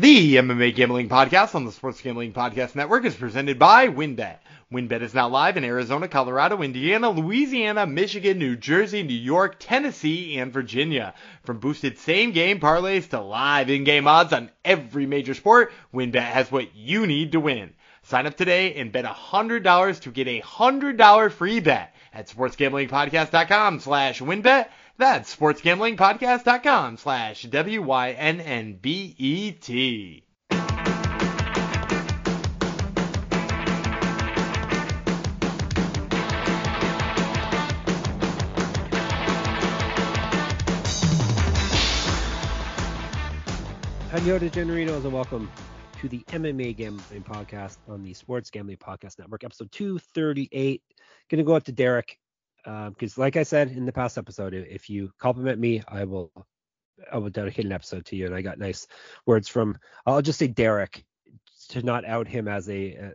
The MMA Gambling Podcast on the Sports Gambling Podcast Network is presented by WynnBET. WynnBET is now live in Arizona, Colorado, Indiana, Louisiana, Michigan, New Jersey, New York, Tennessee, and Virginia. From boosted same game parlays to live in game odds on every major sport, WynnBET has what you need to win. Sign up today and bet $100 to get a $100 free bet at sportsgamblingpodcast.com slash wynnbet. That's sportsgamblingpodcast.com slash W-Y-N-N-B-E-T. Hello, degenerinos, and welcome to the MMA Gambling Podcast on the Sports Gambling Podcast Network, episode 238. Going to go up to Derek because, um, like I said in the past episode, if you compliment me, I will I will dedicate an episode to you. And I got nice words from I'll just say Derek to not out him as a, a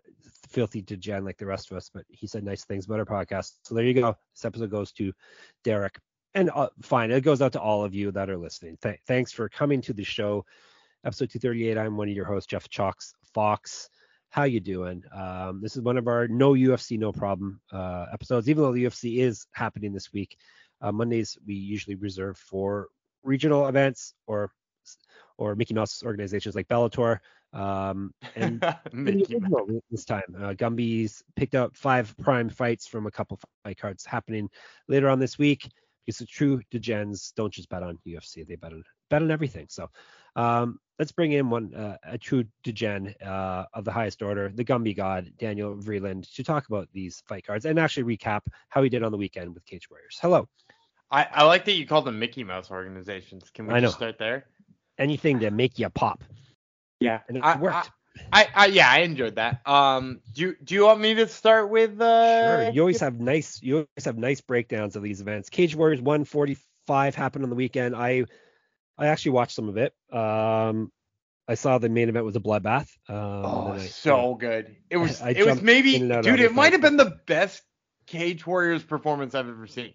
filthy degen like the rest of us, but he said nice things about our podcast. So there you go. This episode goes to Derek. And uh, fine, it goes out to all of you that are listening. Th- thanks for coming to the show episode 238. I'm one of your hosts, Jeff Chalks Fox. How you doing? Um, this is one of our no UFC, no problem uh, episodes. Even though the UFC is happening this week, uh, Mondays we usually reserve for regional events or or Mickey Mouse organizations like Bellator. Um, and this time, uh, Gumby's picked up five prime fights from a couple fight cards happening later on this week. Because the true degens don't just bet on UFC; they bet on bet on everything. So um, let's bring in one uh, a true degen uh, of the highest order, the Gumby God, Daniel Vreeland, to talk about these fight cards and actually recap how he did on the weekend with Cage Warriors. Hello. I, I like that you call them Mickey Mouse organizations. Can we just start there? Anything to make you pop. Yeah, and it I, worked. I, I, yeah, I enjoyed that. Um, do you do you want me to start with? Uh... Sure. You always have nice you always have nice breakdowns of these events. Cage Warriors 145 happened on the weekend. I I actually watched some of it. Um, I saw the main event was a bloodbath. Um, oh, I, so yeah, good. It was. I, I it was maybe, dude. It might have been the best Cage Warriors performance I've ever seen.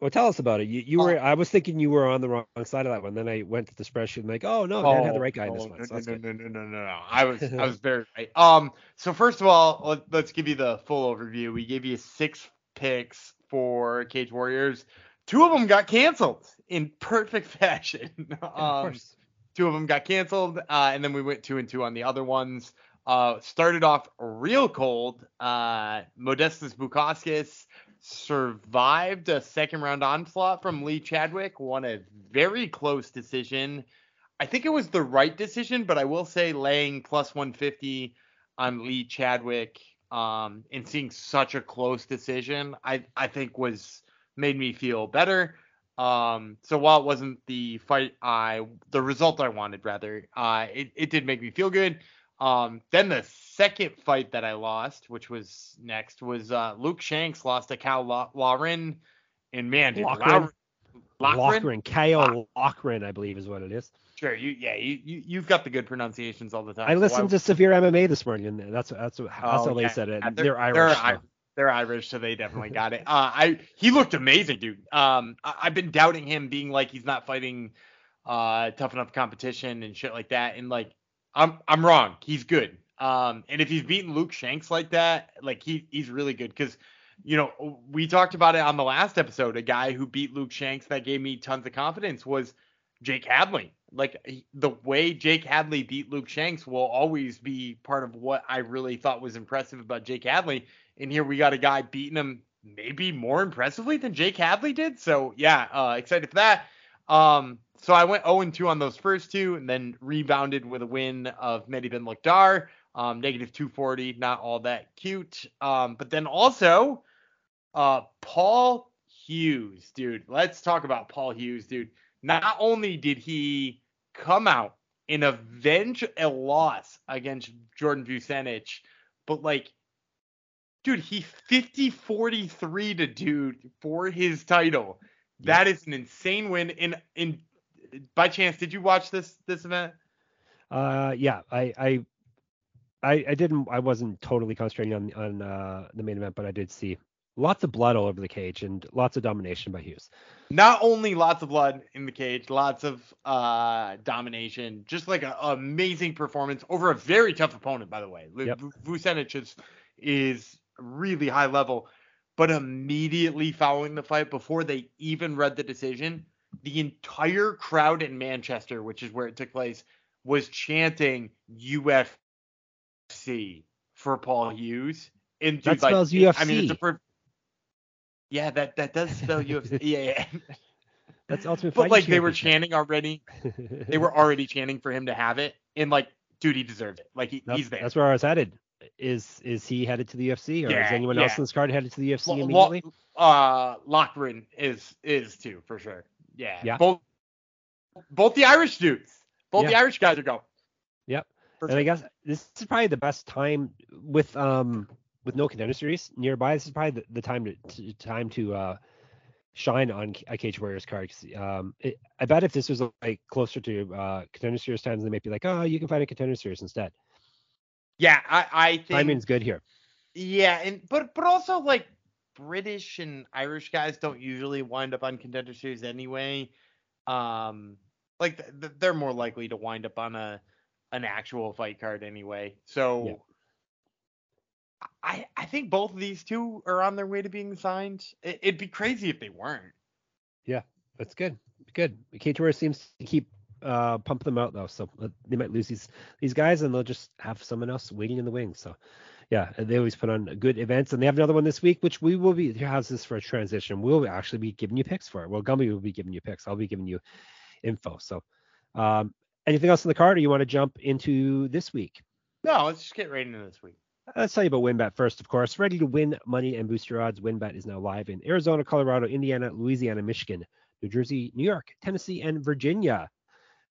Well, tell us about it. You, you were. I was thinking you were on the wrong side of that one. Then I went to the spreadsheet and like, oh no, Dan had the right guy in this one. So no, no, no, no, no, no, no. I was, I was very right. Um. So first of all, let, let's give you the full overview. We gave you six picks for Cage Warriors. Two of them got canceled in perfect fashion. um, of course. Two of them got canceled, uh, and then we went two and two on the other ones. Uh, started off real cold. Uh, Modestas Bukauskas survived a second round onslaught from Lee Chadwick, won a very close decision. I think it was the right decision, but I will say laying plus 150 on Lee Chadwick um, and seeing such a close decision, I, I think was made me feel better. Um, so while it wasn't the fight I, the result I wanted rather, uh, it, it did make me feel good. Um, then the second fight that I lost, which was next, was uh, Luke Shanks lost to Cal Lauren, and man, did Loughran, Loughran, Kyle Loughran, I believe is what it is. Sure, you yeah, you, you you've got the good pronunciations all the time. I listened so to Severe MMA this morning, and that's that's that's oh, how yeah. they said it. They're, they're Irish. They're, they're Irish, so they definitely got it. Uh, I he looked amazing, dude. Um, I, have been doubting him being like he's not fighting uh tough enough competition and shit like that, and like I'm I'm wrong. He's good. Um, and if he's beating Luke Shanks like that, like he he's really good because you know we talked about it on the last episode. A guy who beat Luke Shanks that gave me tons of confidence was Jake Hadley. Like the way Jake Hadley beat Luke Shanks will always be part of what I really thought was impressive about Jake Hadley and here we got a guy beating him maybe more impressively than Jake Hadley did. So yeah, uh, excited for that. Um, so I went 0 2 on those first two, and then rebounded with a win of Mehdi Ben Lakhdar, um, negative 240, not all that cute. Um, but then also, uh, Paul Hughes, dude. Let's talk about Paul Hughes, dude. Not only did he come out and avenge a loss against Jordan Vucenic, but like dude, he 50 43 to dude for his title. That is an insane win. In in by chance, did you watch this this event? Uh yeah, I I I, I didn't I wasn't totally concentrating on on uh, the main event, but I did see lots of blood all over the cage and lots of domination by Hughes. Not only lots of blood in the cage, lots of uh, domination, just like an amazing performance over a very tough opponent, by the way. Yep. Vucenic is, is really high level, but immediately following the fight, before they even read the decision, the entire crowd in Manchester, which is where it took place, was chanting UFC for Paul Hughes. And That dude, like, spells I mean, it's UFC. a per- yeah, that that does spell UFC. Yeah, yeah. That's Ultimate but Fighting like they were chanting already. They were already chanting for him to have it, and like, dude, he deserved it. Like he, That's, he's there. that's where I was headed. Is is he headed to the UFC or is Yeah, anyone else yeah. in this card headed to the UFC Lo- immediately? uh, Loughran is is too for sure. Yeah. Yeah. Both both the Irish dudes. Both the Irish guys are going. Yep. For And I guess this is probably the best time with um with no contender series nearby. This is probably the, the time to, to time to uh shine on a Cage Warriors card. um, it, I bet if this was like closer to uh contender series times, they might be like, oh, you can find a contender series instead. Yeah, I I think Timing's good here. Yeah, and but but also like British and Irish guys don't usually wind up on contender series anyway. Um, like th- th- they're more likely to wind up on a an actual fight card anyway. So. I I think both of these two are on their way to being signed. It, it'd be crazy if they weren't. Yeah, that's good. Good. Warriors seems to keep uh pumping them out though, so uh, they might lose these these guys and they'll just have someone else waiting in the wings. So yeah, they always put on good events, and they have another one this week, which we will be. How's this for a transition? We'll actually be giving you picks for it. Well, Gumby will be giving you picks. I'll be giving you info. So, um, anything else in the card, or you want to jump into this week? No, let's just get right into this week. Uh, let's tell you about WynnBET first, of course. Ready to win money and boost your odds. WynnBET is now live in Arizona, Colorado, Indiana, Louisiana, Michigan, New Jersey, New York, Tennessee, and Virginia.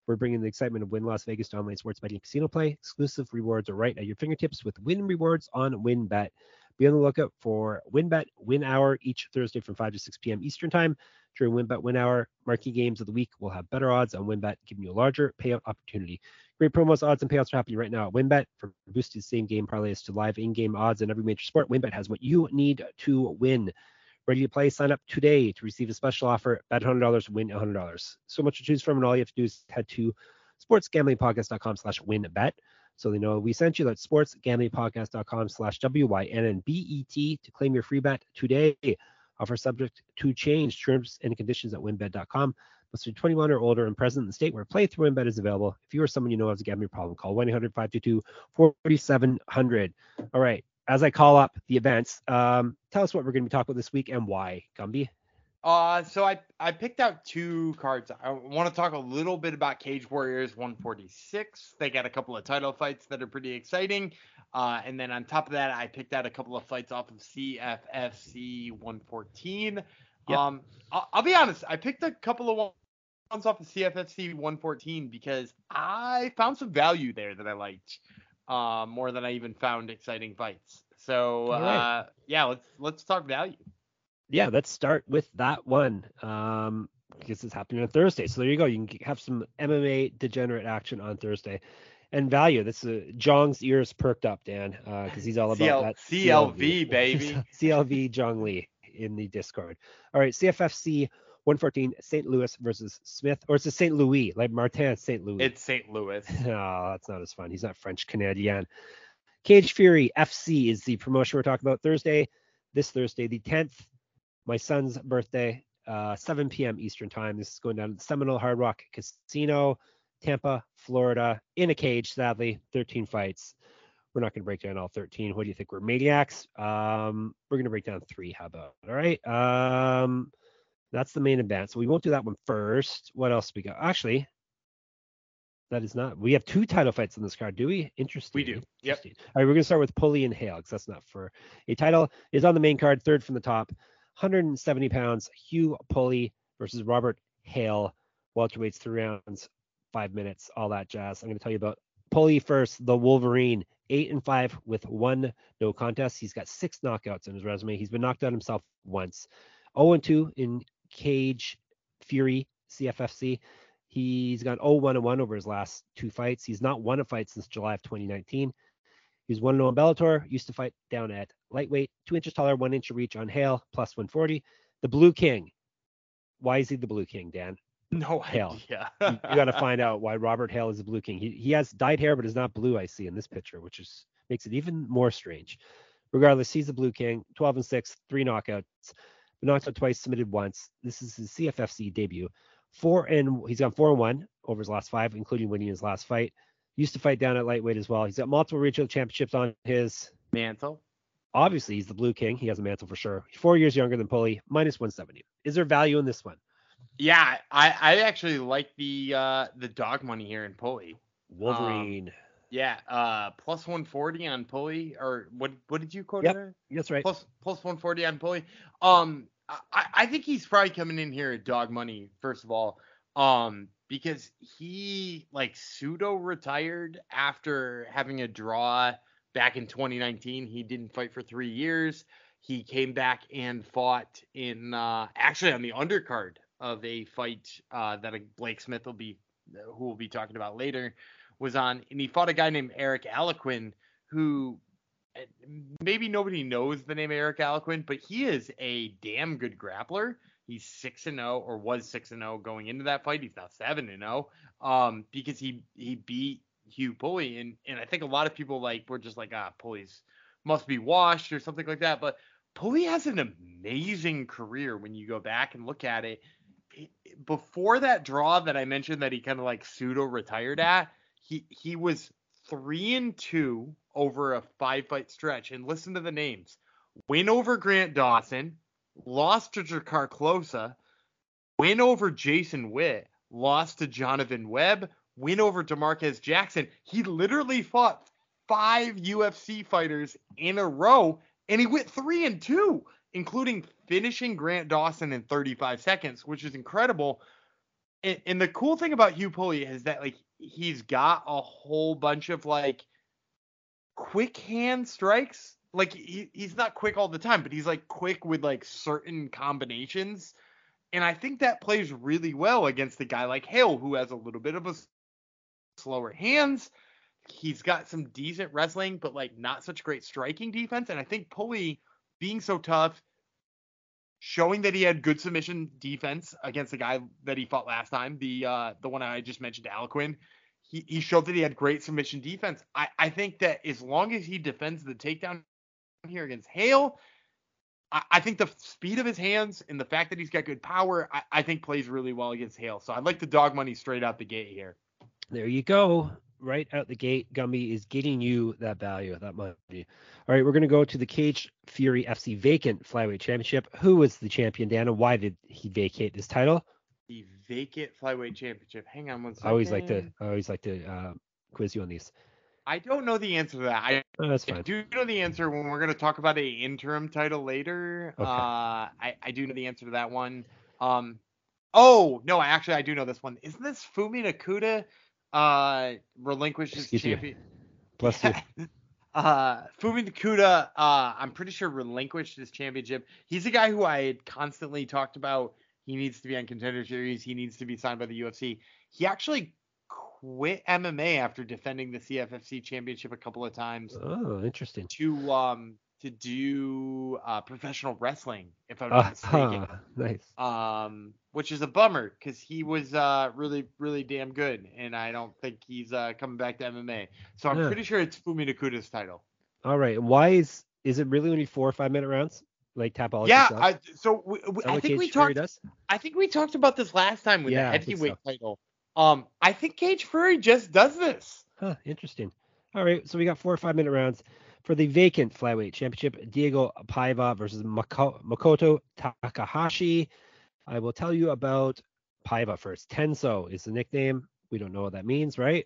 We're bringing the excitement of Wynn Las Vegas to online sports betting casino play. Exclusive rewards are right at your fingertips with Wynn Rewards on WynnBET. Be on the lookout for WynnBET Wynn Hour each Thursday from 5 to 6 p.m. Eastern Time. During WynnBET Wynn Hour, marquee games of the week will have better odds on WynnBET, giving you a larger payout opportunity. Great promos, odds, and payouts are happening right now at WynnBET. For boosted same game parlays to live in-game odds in every major sport, WynnBET has what you need to win. Ready to play? Sign up today to receive a special offer. Bet $100, win $100. So much to choose from, and all you have to do is head to sportsgamblingpodcast.com slash wynnbet. So they know we sent you. That's sportsgamblingpodcast.com slash W-Y-N-N-B-E-T to claim your free bet today. Offer subject to change. Terms and conditions at wynnbet.com. Must be 21 or older and present in the state where playthrough WynnBET is available. If you or someone you know has a gambling problem, call 1-800-522-4700. All right. As I call up the events, um, tell us what we're going to be talking about this week and why, Gumby. Uh, so I I picked out two cards. I want to talk a little bit about Cage Warriors 146. They got a couple of title fights that are pretty exciting. Uh, and then on top of that, I picked out a couple of fights off of CFFC 114. Yep. Um, I'll, I'll be honest. I picked a couple of ones off of CFFC 114 because I found some value there that I liked. Uh, more than I even found exciting fights. So right. uh, yeah, let's let's talk value. Yeah, let's start with that one. Um, because it's happening on Thursday. So there you go. You can have some MMA degenerate action on Thursday. And value. That's uh, Jong's ears perked up, Dan, because he's all about CL that CLV, baby. CLV Jong Lee in the Discord. All right, CFFC 114, St. Louis versus Smith, or it's a St. Louis, like Martin St. Louis. It's St. Louis. oh, that's not as fun. He's not French Canadian. Cage Fury FC is the promotion we're talking about Thursday, this Thursday, the 10th, my son's birthday, uh, 7 p.m. Eastern Time. This is going down at the Seminole Hard Rock Casino, Tampa, Florida, in a cage, sadly, 13 fights. We're not going to break down all 13. What do you think? We're maniacs. Um, we're going to break down three. How about? All right. Um, that's the main event. So we won't do that one first. What else we got? Actually, that is not. We have two title fights in this card, do we? Interesting. We do. Yep. Interesting. All right, we're gonna start with Pulley and Hale because that's not for a title. Is on the main card, third from the top, 170 pounds. Hugh Pulley versus Robert Hale. Welterweights, three rounds, five minutes, all that jazz. I'm gonna tell you about Pulley first. The Wolverine, eight and five with one no contest. He's got six knockouts in his resume. He's been knocked out himself once. 0 and 2 in Cage Fury CFFC. He's gone 0 1 1 over his last two fights. He's not won a fight since July of 2019. He's 1 0 Bellator, used to fight down at lightweight, two inches taller, one inch of reach on Hale, plus 140. The Blue King. Why is he the Blue King, Dan? No Hale. Yeah. you, you got to find out why Robert Hale is the Blue King. He, he has dyed hair, but is not blue, I see in this picture, which is makes it even more strange. Regardless, he's the Blue King, 12 and 6, three knockouts, knocked out twice, submitted once. This is his CFFC debut. Four and he's gone four and one over his last five, including winning his last fight. Used to fight down at lightweight as well. He's got multiple regional championships on his. Mantle. Obviously, he's the Blue King. He has a mantle for sure. Four years younger than Pulley, minus 170. Is there value in this one? Yeah, I, I actually like the uh the dog money here in Pulley. Wolverine. Yeah, uh plus 140 on Pulley or what what did you quote Yep. there? That's right. Plus plus 140 on Pulley. Um I, I think he's probably coming in here at dog money first of all. Um because he like pseudo retired after having a draw back in 2019. He didn't fight for 3 years. He came back and fought in uh actually on the undercard of a fight uh that Blake Smith will be who we'll be talking about later was on and he fought a guy named Eric Aliquin who eh, maybe nobody knows the name Eric Aliquin, but he is a damn good grappler. He's 6 and 0 or was 6 and 0 going into that fight. He's now 7 and 0 um because he he beat Hugh Pulley and and I think a lot of people like were just like ah Pulley's must be washed or something like that, but Pulley has an amazing career when you go back and look at. It- Before that draw that I mentioned that he kind of like pseudo retired at, he he was three and two over a five fight stretch. And listen to the names: win over Grant Dawson, lost to Jakar Closa, win over Jason Witt, lost to Jonathan Webb, win over Demarcus Jackson. He literally fought five UFC fighters in a row, and he went three and two, including finishing Grant Dawson in 35 seconds, which is incredible. And, and the cool thing about Hugh Pulley is that like he's got a whole bunch of like quick hand strikes. Like he, he's not quick all the time, but he's like quick with like certain combinations. And I think that plays really well against a guy like Hale, who has a little bit of a slower hands. He's got some decent wrestling, but like not such great striking defense. And I think Pulley being so tough, showing that he had good submission defense against the guy that he fought last time, the uh the one I just mentioned, Aliquin. He he showed that he had great submission defense. I, I think that as long as he defends the takedown here against Hale, I, I think the speed of his hands and the fact that he's got good power, I, I think plays really well against Hale. So I'd like the dog money straight out the gate here. There you go. Right out the gate, Gumby is getting you that value, that money. All right, we're going to go to the Cage Fury FC Vacant Flyweight Championship. Who was the champion, Dan, and why did he vacate this title? The vacant flyweight championship. Hang on one second. I always like to, I always like to uh, quiz you on these. I don't know the answer to that. I Oh, that's I do know the answer when we're going to talk about a interim title later. Okay. Uh, I, I do know the answer to that one. Um, oh no, actually I do know this one. Isn't this Fumi Nakuda uh relinquished his Excuse champion? Bless you. uh, Fumi Nakuda, uh, I'm pretty sure relinquished his championship. He's a guy who I had constantly talked about. He needs to be on contender series. He needs to be signed by the UFC. He actually quit MMA after defending the CFFC championship a couple of times Oh, interesting. to um to do uh professional wrestling, if I'm not Uh, mistaken. nice. Um, which is a bummer because he was uh really really damn good, and I don't think he's uh coming back to MMA. So I'm Yeah. pretty sure it's Fumi Nakuda's title. All right. Why is is it really only four or five minute rounds? Like Tapology yeah? I, so we, we- I think we talked. I think we talked about this last time with Yeah, the heavyweight title. Um, I think Cage Fury just does this. Huh, interesting. All right, so we got four or five minute rounds for the vacant flyweight championship. Diego Paiva versus Mako- Makoto Takahashi. I will tell you about Paiva first. Tenso is the nickname. We don't know what that means, right?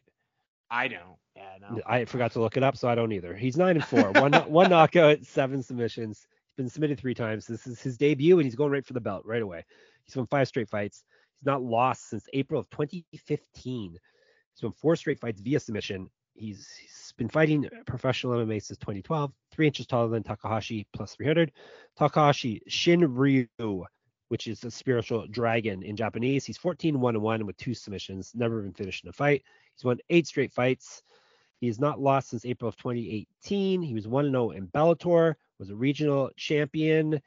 I don't. Yeah, no. I forgot to look it up, so I don't either. He's nine and four, one one knockout, seven submissions. He's been submitted three times. This is his debut, and he's going right for the belt right away. He's won five straight fights. He's not lost since April of 2015. He's won four straight fights via submission. He's, he's been fighting professional MMA since 2012. Three inches taller than Takahashi, plus 300. Takahashi Shinryu, which is a spiritual dragon in Japanese. He's 14 1 1 with two submissions. Never been finished in a fight. He's won eight straight fights. He has not lost since April of 2018. He was 1 0 in Bellator, was a regional champion,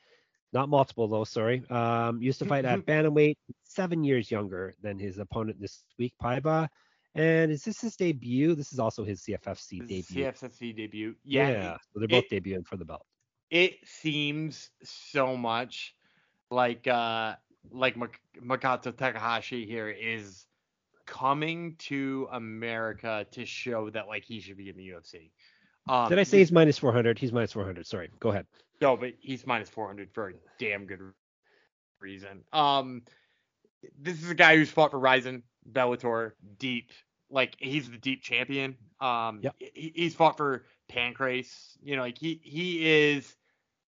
not multiple though, sorry. Um, used to fight at bantamweight, seven years younger than his opponent this week, Paiva. And is this his debut? This is also his CFFC His debut. CFFC debut. Yeah. Yeah, so they're both it- debuting for the belt. it seems so much like uh like Mak- Makoto Takahashi here is coming to America to show that like he should be in the UFC. Um, Did I say he's minus 400? He's minus 400. Sorry. Go ahead. no? But he's minus 400 for a damn good reason. Um, this is a guy who's fought for Rizin, Bellator, Deep. Like he's the Deep champion. Um, Yep. he, he's fought for Pancrase. You know, like he he is,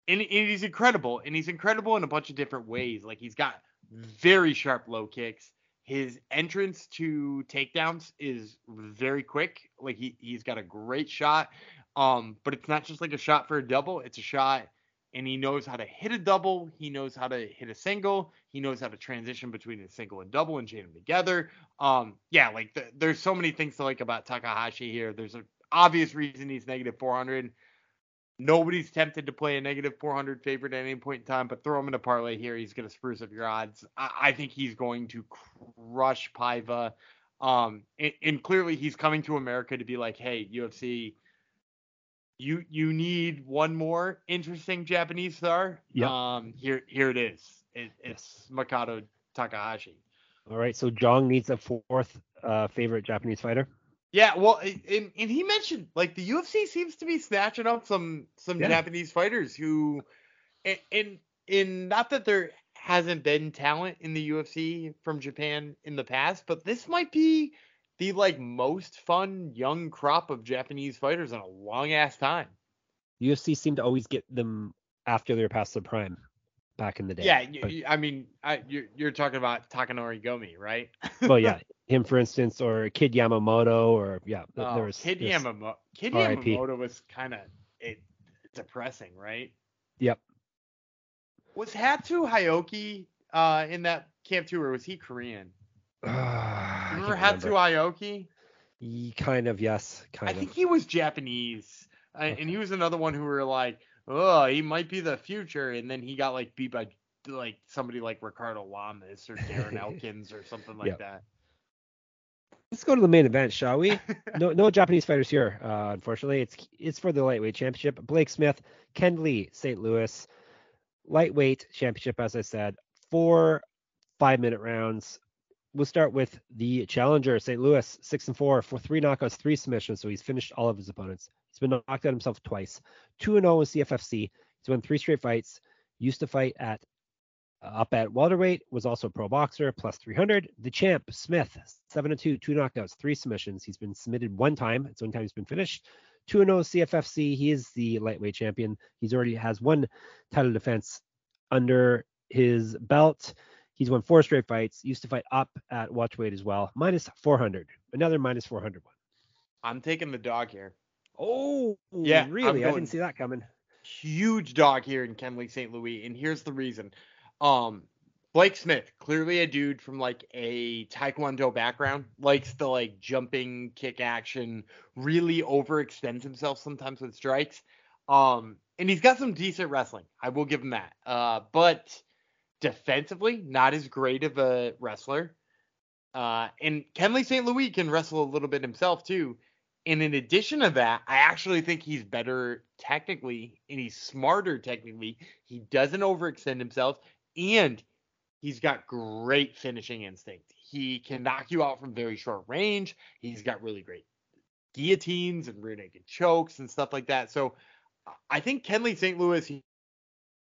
and, and he's incredible. And he's incredible in a bunch of different ways. Like he's got very sharp low kicks. His entrance to takedowns is very quick. Like he he's got a great shot. Um, but it's not just like a shot for a double. It's a shot and he knows how to hit a double. He knows how to hit a single. He knows how to transition between a single and double and chain them together. Um, yeah, like the, there's so many things to like about Takahashi here. There's an obvious reason he's negative 400. Nobody's tempted to play a negative 400 favorite at any point in time, but throw him in a parlay here. He's going to spruce up your odds. I, I think he's going to crush Paiva. Um, and, and clearly he's coming to America to be like, hey, UFC, you you need one more interesting Japanese star. Yep. Um, here here it is. It, it's Makoto Takahashi. All right. So Jong needs a fourth uh, favorite Japanese fighter. Yeah, well, and, and he mentioned like the UFC seems to be snatching up some some Yeah. Japanese fighters who, and, and and not that there hasn't been talent in the UFC from Japan in the past, but this might be the like most fun young crop of Japanese fighters in a long ass time. UFC seemed to always get them after they're past their prime back in the day. Yeah, But- you- I mean, I, you're you're talking about Takanori Gomi, right? well, yeah, him for instance, or Kid Yamamoto, or yeah, Oh, there was Kid Yamamoto. Kid Yamamoto was kind of it, depressing, right? Yep. Was Hatsu Hioki uh, in that camp too, or was he Korean? I Remember can't Hatsu Hioki? Ye- Kind of, yes, kind I of. think he was Japanese, uh, and he was another one who were like, oh, he might be the future, and then he got like beat by like somebody like Ricardo Lamas or Darren Elkins or something like Yep. that. Let's go to the main event, shall we? no, no Japanese fighters here. Uh, unfortunately, it's it's for the lightweight championship. Blake Smith, Kenley, St. Louis, lightweight championship. As I said, four five minute rounds. We'll start with the challenger, St. Louis, six and four for three knockouts, three submissions. So he's finished all of his opponents. He's been knocked out himself twice. Two and zero in CFFC. He's won three straight fights. Used to fight at uh, up at welterweight. Was also a pro boxer, plus 300. The champ Smith, seven and two, two knockouts, three submissions. He's been submitted one time. It's one time he's been finished. Two and zero CFFC. He is the lightweight champion. He's already has one title defense under his belt. He's won four straight fights. Used to fight up at watchweight as well. Minus 400. Another minus 400 one. I'm taking the dog here. Oh, Yeah, really? I didn't see that coming. huge dog here in Kenley St. Louis, and here's the reason. Um, Blake Smith, clearly a dude from like a Taekwondo background, likes the like jumping kick action, really overextends himself sometimes with strikes. Um, and he's got some decent wrestling. I will give him that. Uh, but defensively, not as great of a wrestler. Uh, and Kenley St. Louis can wrestle a little bit himself too. And in addition to that, I actually think he's better technically and he's smarter technically. He doesn't overextend himself and he's got great finishing instinct. He can knock you out from very short range. He's got really great guillotines and rear naked chokes and stuff like that. So I think Kenley St. Louis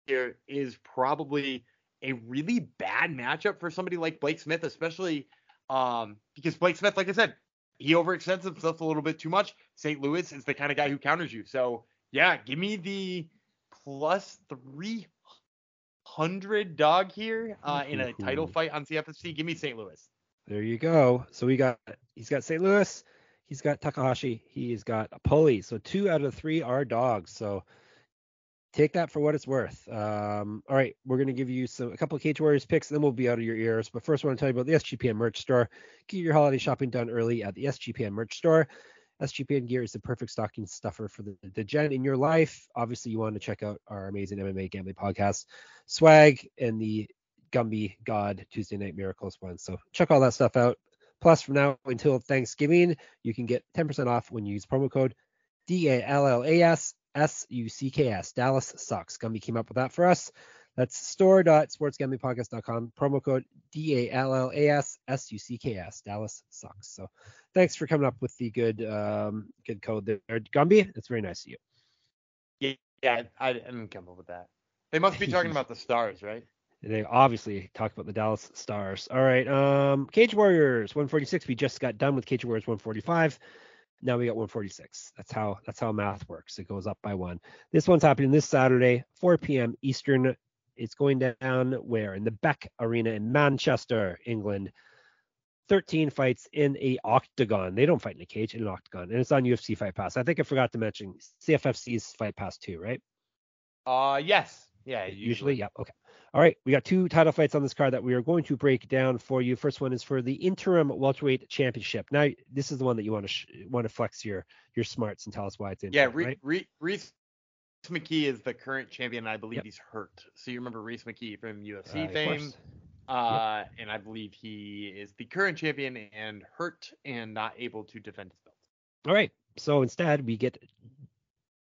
here is probably a really bad matchup for somebody like Blake Smith, especially um, because Blake Smith, like I said, he overextends himself a little bit too much. St. Louis is the kind of guy who counters you. So yeah, give me the plus three hundred dog here uh, in a title fight on CFFC. Give me St. Louis. There you go. So we got he's got St. Louis, he's got Takahashi, he's got Pulley. So two out of three are dogs. So take that for what it's worth. Um, all right, we're gonna give you some a couple of Cage Warriors picks, and then we'll be out of your ears. But first, I want to tell you about the SGPN merch store. Get your holiday shopping done early at the SGPN merch store. SGPN gear is the perfect stocking stuffer for the, gen in your life. Obviously, you want to check out our amazing MMA gambling podcast, Swag, and the Gumby God Tuesday Night Miracles one. So check all that stuff out. Plus, from now until Thanksgiving, you can get 10% off when you use promo code D A L L A S U C K S. Dallas sucks. Gumby came up with that for us. That's store.sportsgamblingpodcast.com. Promo code D A L L A S S U C K S. Dallas sucks. So thanks for coming up with the good um, good code there, Gumby. It's very nice of you. Yeah, yeah, I didn't come up with that. They must be talking about the stars, right? They obviously talk about the Dallas Stars. All right. Um, Cage Warriors 146. We just got done with Cage Warriors 145. Now we got 146. That's how that's how math works. It goes up by one. This one's happening this Saturday, 4 p.m. Eastern. It's going down where in the Beck Arena in Manchester, England. 13 fights in a octagon. They don't fight in a cage, in an octagon, and it's on UFC Fight Pass. I think I forgot to mention CFFC's Fight Pass too, right? Uh, yes. Yeah, usually. usually. Yeah. Okay. All right, we got two title fights on this card that we are going to break down for you. First one is for the interim welterweight championship. Now, this is the one that you want to sh- want to flex your your smarts and tell us why it's in. Yeah, right? Re- Rhys McKee is the current champion. And I believe yep. he's hurt. So you remember Rhys McKee from UFC uh, fame. Uh, yep. and I believe he is the current champion and hurt and not able to defend his belt. All right. So instead, we get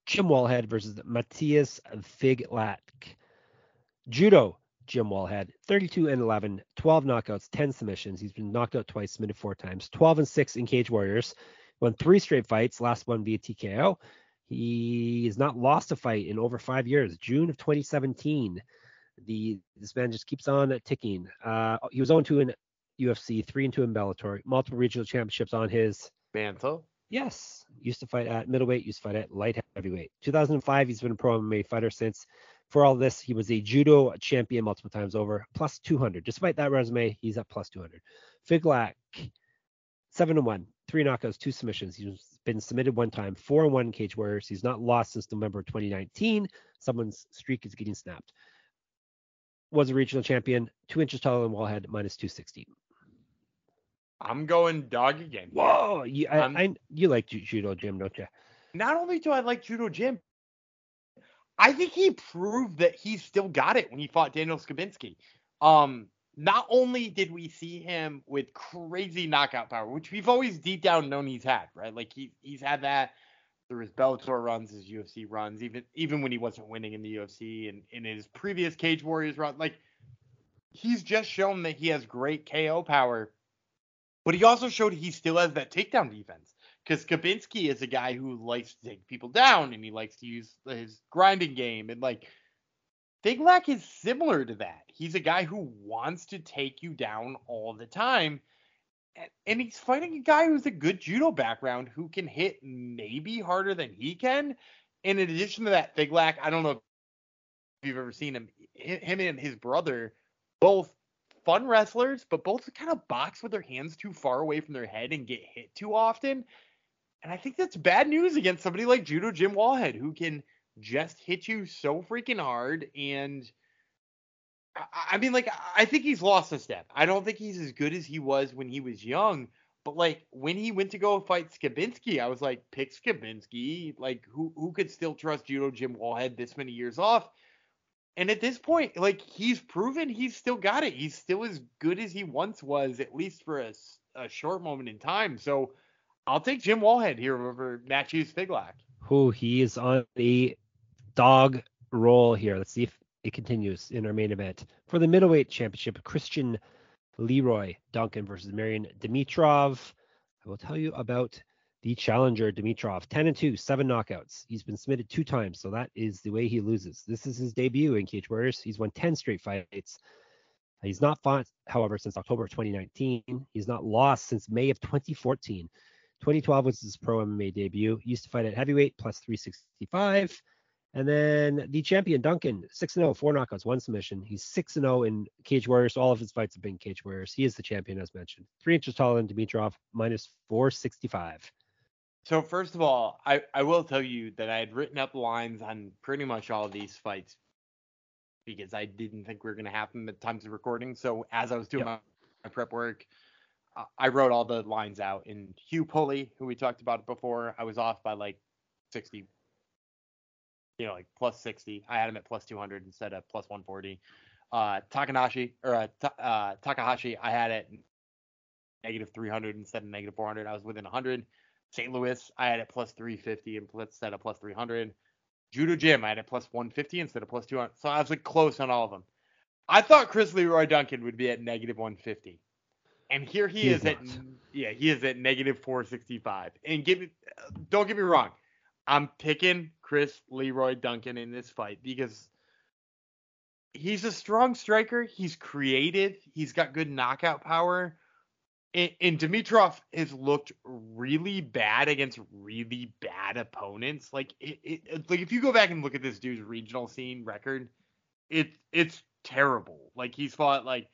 Jim Wallhead versus Matthias Figlak. Judo, Jim Wallhead, 32 and 11, 12 knockouts, 10 submissions. He's been knocked out twice, submitted four times, 12 and 6 in Cage Warriors. Won three straight fights, last one via TKO. He has not lost a fight in over five years. June of 2017. The this man just keeps on ticking. Uh, he was 0 2 in UFC, 3 and 2 in Bellator, multiple regional championships on his mantle. Yes, used to fight at middleweight, used to fight at light heavyweight. 2005, he's been a pro MMA fighter since. For all this, he was a judo champion multiple times over, plus 200. Despite that resume, he's at plus 200. Figlak, 7 and 1, three knockouts, two submissions. He's been submitted one time, 4 and 1 Cage Warriors. He's not lost since November 2019. Someone's streak is getting snapped. Was a regional champion, two inches taller than Wallhead, minus 260. I'm going dog again. Whoa, you, I, I, you like judo, Jim, don't you? Not only do I like judo, Jim, I think he proved that he still got it when he fought Daniel Skibinski. Um, not only did we see him with crazy knockout power, which we've always deep down known he's had, right? Like he he's had that through his Bellator runs, his UFC runs, even even when he wasn't winning in the UFC and in his previous Cage Warriors run, like he's just shown that he has great KO power. But he also showed he still has that takedown defense because Skibinski is a guy who likes to take people down and he likes to use his grinding game and like Figlak is similar to that. He's a guy who wants to take you down all the time. And he's fighting a guy who's a good judo background who can hit maybe harder than he can. And in addition to that, Figlak, I don't know if you've ever seen him, him and his brother, both fun wrestlers, but both kind of box with their hands too far away from their head and get hit too often. And I think that's bad news against somebody like Judo Jim Wallhead, who can just hit you so freaking hard. And I, I mean, like, I think he's lost a step. I don't think he's as good as he was when he was young. But like when he went to go fight Skibinski, I was like, pick Skibinski. Like who who could still trust Judo Jim Wallhead this many years off? And at this point, like he's proven he's still got it. He's still as good as he once was, at least for a, a short moment in time. So I'll take Jim Wallhead here over Matthews Figlak. Who he is on the dog roll here. Let's see if it continues in our main event for the middleweight championship. Christian Leroy Duncan versus Marion Dimitrov. I will tell you about the challenger Dimitrov. 10 and 2, seven knockouts. He's been submitted two times, so that is the way he loses. This is his debut in Cage Warriors. He's won 10 straight fights. He's not fought, however, since October of 2019. He's not lost since May of 2014. 2012 was his pro MMA debut. He used to fight at heavyweight plus 365. And then the champion, Duncan, 6 0, four knockouts, one submission. He's 6 0 in Cage Warriors. All of his fights have been Cage Warriors. He is the champion, as mentioned. Three inches taller than Dimitrov, minus 465. So, first of all, I, I will tell you that I had written up lines on pretty much all of these fights because I didn't think we were going to have them at times of recording. So, as I was doing yep. my, my prep work, I wrote all the lines out. And Hugh Pulley, who we talked about before, I was off by like 60, you know, like plus 60. I had him at plus 200 instead of plus 140. Uh, Takanashi or uh, uh, Takahashi, I had it negative 300 instead of negative 400. I was within 100. St. Louis, I had it plus 350 instead of plus 300. Judo Jim, I had it plus 150 instead of plus 200. So I was like close on all of them. I thought Chris Leroy Duncan would be at negative 150. And here he, he is, is at yeah, he is at negative 465. And give me don't get me wrong. I'm picking Chris Leroy Duncan in this fight because he's a strong striker, he's creative, he's got good knockout power. And, and Dimitrov has looked really bad against really bad opponents. Like it, it, like if you go back and look at this dude's regional scene record, it it's terrible. Like he's fought like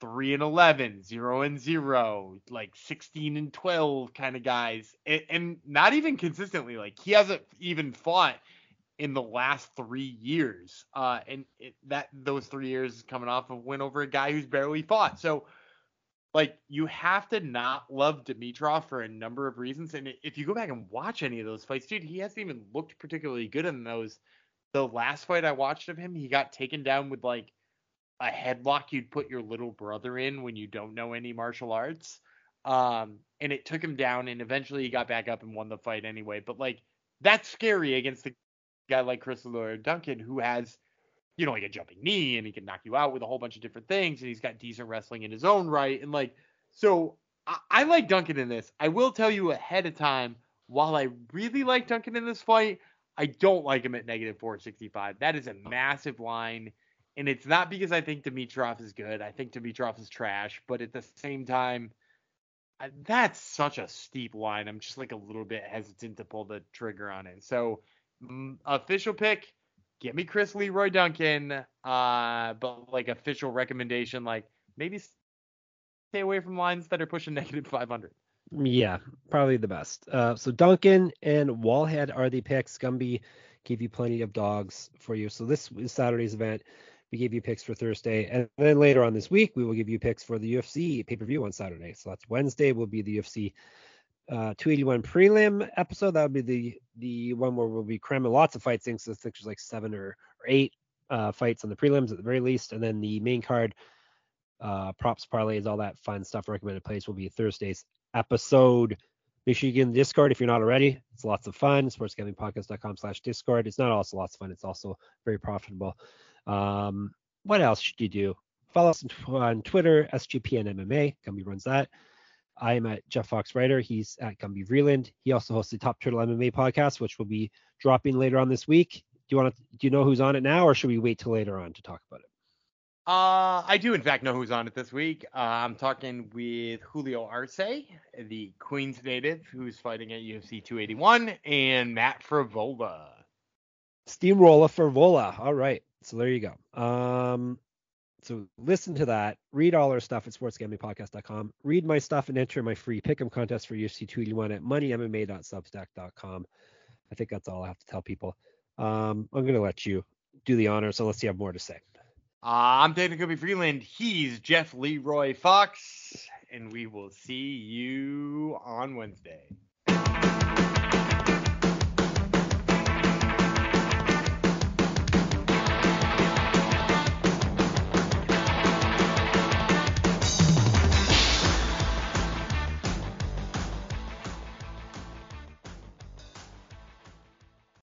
3 and 11, 0 and 0, like 16 and 12 kind of guys. And, and not even consistently. Like he hasn't even fought in the last three years. Uh, and it, that those three years coming off of win over a guy who's barely fought. So, like, you have to not love Dimitrov for a number of reasons. And if you go back and watch any of those fights, dude, he hasn't even looked particularly good in those. The last fight I watched of him, he got taken down with like a headlock you'd put your little brother in when you don't know any martial arts. Um, and it took him down, and eventually he got back up and won the fight anyway. But like that's scary against a guy like Chris Leroy Duncan who has, you know, like a jumping knee and he can knock you out with a whole bunch of different things, and he's got decent wrestling in his own right. And like, so I, I like Duncan in this. I will tell you ahead of time, while I really like Duncan in this fight, I don't like him at negative 465. That is a massive line and it's not because I think Dimitrov is good. I think Dimitrov is trash, but at the same time, that's such a steep line. I'm just like a little bit hesitant to pull the trigger on it. So, mm, official pick, get me Chris Leroy Duncan. Uh, but like official recommendation, like maybe stay away from lines that are pushing negative 500. Yeah, probably the best. Uh, so Duncan and Wallhead are the picks. Gumby gave you plenty of dogs for you. So this is Saturday's event. We gave you picks for Thursday, and then later on this week we will give you picks for the UFC pay per view on Saturday. So that's Wednesday will be the UFC uh, 281 prelim episode. That would be the the one where we'll be cramming lots of fights in. So I think there's like seven or, or eight uh, fights on the prelims at the very least, and then the main card uh, props parlays, all that fun stuff. Recommended plays will be Thursday's episode. Make sure you get in the Discord if you're not already. It's lots of fun. Sportsgamblingpodcast.com slash Discord. It's not also lots of fun. It's also very profitable. Um, what else should you do? Follow us on Twitter, SGPN MMA. Gumby runs that. I am at Jeff Fox Writer. He's at Gumby Vreeland. He also hosts the Top Turtle MMA podcast, which will be dropping later on this week. Do you want to? Do you know who's on it now, or should we wait till later on to talk about it? Uh, I do in fact know who's on it this week. Uh, I'm talking with Julio Arce, the Queens native, who's fighting at UFC 281, and Matt Frevola. Steamroller Frevola. All right, so there you go. Um, so listen to that. Read all our stuff at sportsgamblingpodcast.com. Read my stuff and enter my free pick'em contest for UFC 281 at moneymma.substack.com. I think that's all I have to tell people. Um, I'm gonna let you do the honors unless you have more to say. Uh, I'm David Gumby Vreeland. He's Jeff Leroy Fox, and we will see you on Wednesday.